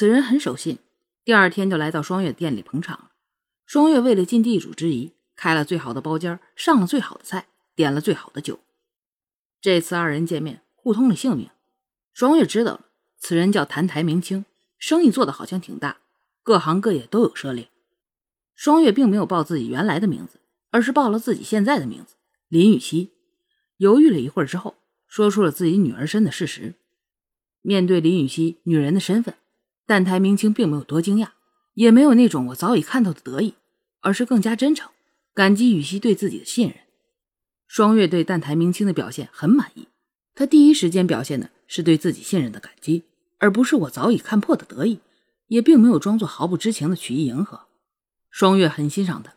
此人很守信，第二天就来到双月店里捧场。双月为了尽地主之谊，开了最好的包间，上了最好的菜，点了最好的酒。这次二人见面，互通了姓名。双月知道了，此人叫谭台明清，生意做得好像挺大，各行各业都有涉猎。双月并没有报自己原来的名字，而是报了自己现在的名字林雨熙。犹豫了一会儿之后，说出了自己女儿身的事实。面对林雨熙女人的身份，但台明清并没有多惊讶，也没有那种我早已看透的得意，而是更加真诚，感激雨熙对自己的信任。双月对但台明清的表现很满意，他第一时间表现的是对自己信任的感激，而不是我早已看破的得意，也并没有装作毫不知情的曲意迎合。双月很欣赏他，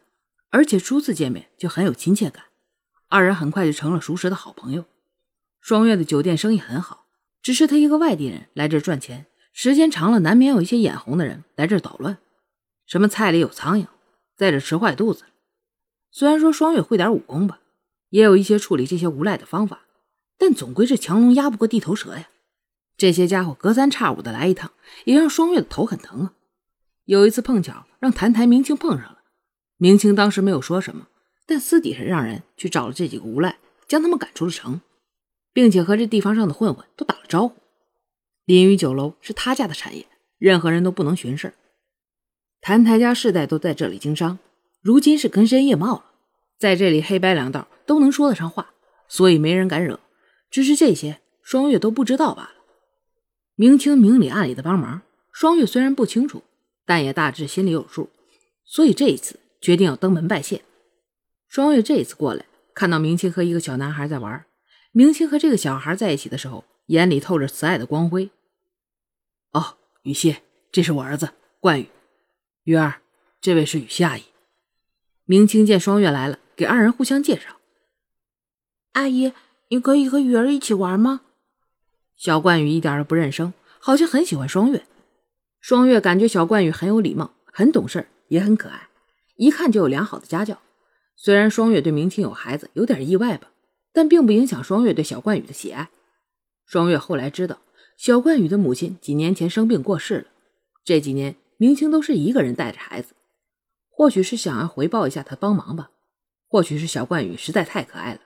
而且初次见面就很有亲切感，二人很快就成了熟识的好朋友。双月的酒店生意很好，只是他一个外地人来这赚钱，时间长了难免有一些眼红的人来这捣乱，什么菜里有苍蝇，在这吃坏肚子。虽然说双月会点武功吧，也有一些处理这些无赖的方法，但总归这强龙压不过地头蛇呀。这些家伙隔三差五的来一趟，也让双月的头很疼啊。有一次碰巧让谭台明清碰上了，明清当时没有说什么，但私底下让人去找了这几个无赖，将他们赶出了城，并且和这地方上的混混都打了招呼。林雨酒楼是他家的产业，任何人都不能寻事谭台家世代都在这里经商，如今是根深叶茂了，在这里黑白两道都能说得上话，所以没人敢惹。只是这些双月都不知道罢了。明清明里暗里的帮忙，双月虽然不清楚。但也大致心里有数，所以这一次决定要登门拜谢。双月这一次过来，看到明清和一个小男孩在玩。明清和这个小孩在一起的时候，眼里透着慈爱的光辉。哦，雨熙，这是我儿子冠宇。玉儿，这位是雨熙阿姨。明清见双月来了，给二人互相介绍。阿姨，你可以和雨儿一起玩吗？小冠宇一点都不认生，好像很喜欢双月。双月感觉小冠宇很有礼貌，很懂事，也很可爱，一看就有良好的家教。虽然双月对明清有孩子有点意外吧，但并不影响双月对小冠宇的喜爱。双月后来知道，小冠宇的母亲几年前生病过世了，这几年明清都是一个人带着孩子，或许是想要回报一下他帮忙吧，或许是小冠宇实在太可爱了。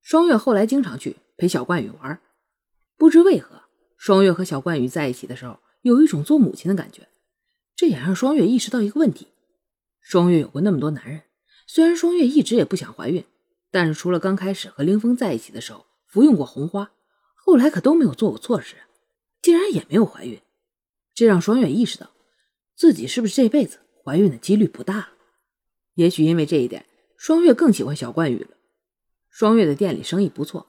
双月后来经常去陪小冠宇玩，不知为何，双月和小冠宇在一起的时候。有一种做母亲的感觉，这也让双月意识到一个问题：双月有过那么多男人，虽然双月一直也不想怀孕，但是除了刚开始和凌风在一起的时候服用过红花，后来可都没有做过错事，竟然也没有怀孕，这让双月意识到自己是不是这辈子怀孕的几率不大了。也许因为这一点，双月更喜欢小冠宇了。双月的店里生意不错，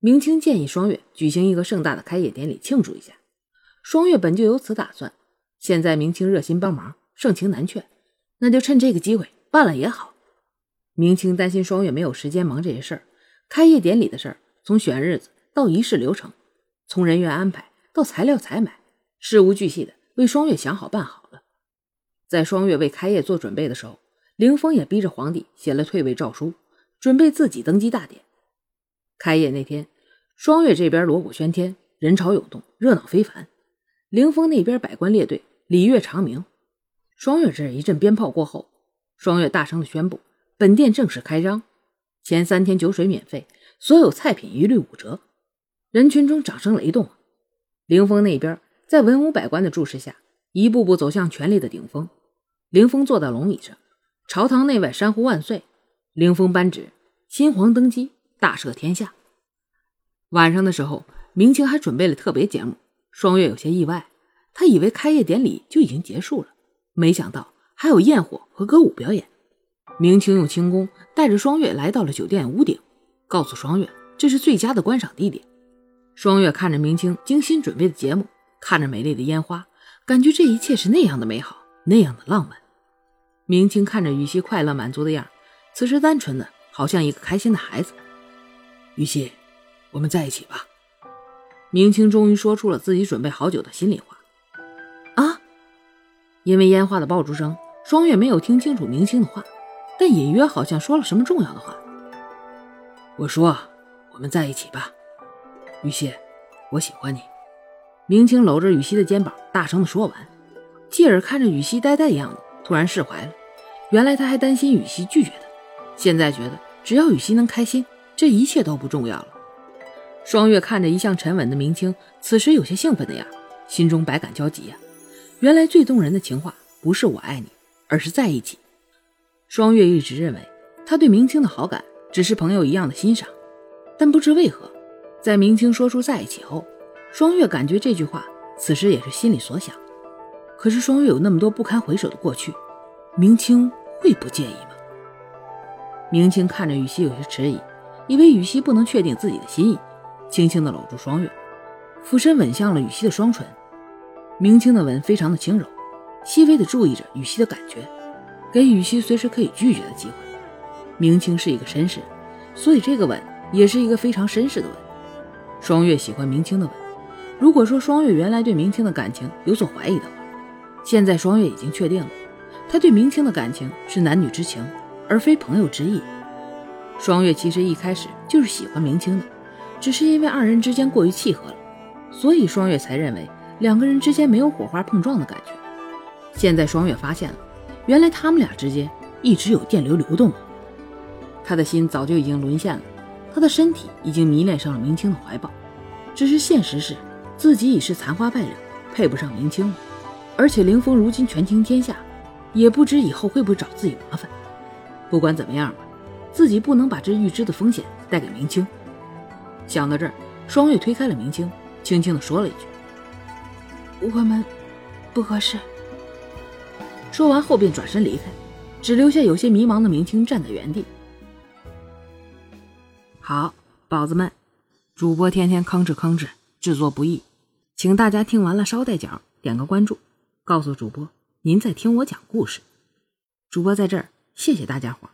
明清建议双月举行一个盛大的开业典礼庆祝一下。双月本就有此打算，现在明清热心帮忙，盛情难却，那就趁这个机会办了也好。明清担心双月没有时间忙这些事儿，开业典礼的事儿，从选日子到仪式流程，从人员安排到材料采买，事无巨细的为双月想好办好了。在双月为开业做准备的时候，凌风也逼着皇帝写了退位诏书，准备自己登基大典。开业那天，双月这边锣鼓喧天，人潮涌动，热闹非凡。凌风那边百官列队，礼乐长鸣。双月这一阵鞭炮过后，双月大声的宣布：本店正式开张，前三天酒水免费，所有菜品一律五折。人群中掌声雷动。凌风那边在文武百官的注视下，一步步走向权力的顶峰。凌风坐在龙椅上，朝堂内外山呼万岁。凌风颁旨：新皇登基，大赦天下。晚上的时候，明清还准备了特别节目。双月有些意外，他以为开业典礼就已经结束了，没想到还有焰火和歌舞表演。明清用轻功带着双月来到了酒店屋顶，告诉双月这是最佳的观赏地点。双月看着明清精心准备的节目，看着美丽的烟花，感觉这一切是那样的美好，那样的浪漫。明清看着雨熙快乐满足的样，此时单纯的好像一个开心的孩子。雨熙，我们在一起吧。明清终于说出了自己准备好久的心里话。啊！因为烟花的爆竹声，双月没有听清楚明清的话，但隐约好像说了什么重要的话。我说：“我们在一起吧，雨熙，我喜欢你。”明清搂着雨熙的肩膀，大声的说完。继而看着雨熙呆呆的样子，突然释怀了。原来他还担心雨熙拒绝他，现在觉得只要雨熙能开心，这一切都不重要了。双月看着一向沉稳的明清，此时有些兴奋的样，心中百感交集呀。原来最动人的情话不是我爱你，而是在一起。双月一直认为他对明清的好感只是朋友一样的欣赏，但不知为何，在明清说出在一起后，双月感觉这句话此时也是心里所想。可是双月有那么多不堪回首的过去，明清会不介意吗？明清看着羽西有些迟疑，以为羽西不能确定自己的心意。轻轻的搂住双月，俯身吻向了羽西的双唇。明清的吻非常的轻柔，细微的注意着羽西的感觉，给羽西随时可以拒绝的机会。明清是一个绅士，所以这个吻也是一个非常绅士的吻。双月喜欢明清的吻。如果说双月原来对明清的感情有所怀疑的话，现在双月已经确定了，他对明清的感情是男女之情，而非朋友之意。双月其实一开始就是喜欢明清的。只是因为二人之间过于契合了，所以双月才认为两个人之间没有火花碰撞的感觉。现在双月发现了，原来他们俩之间一直有电流流动。他的心早就已经沦陷了，他的身体已经迷恋上了明清的怀抱。只是现实是，自己已是残花败柳，配不上明清了。而且凌风如今权倾天下，也不知以后会不会找自己麻烦。不管怎么样吧，自己不能把这预知的风险带给明清。想到这儿，双月推开了明清，轻轻的说了一句：“我们不合适。”说完后便转身离开，只留下有些迷茫的明清站在原地。好，宝子们，主播天天吭哧吭哧，制作不易，请大家听完了捎带脚点个关注，告诉主播您在听我讲故事。主播在这儿，谢谢大家伙。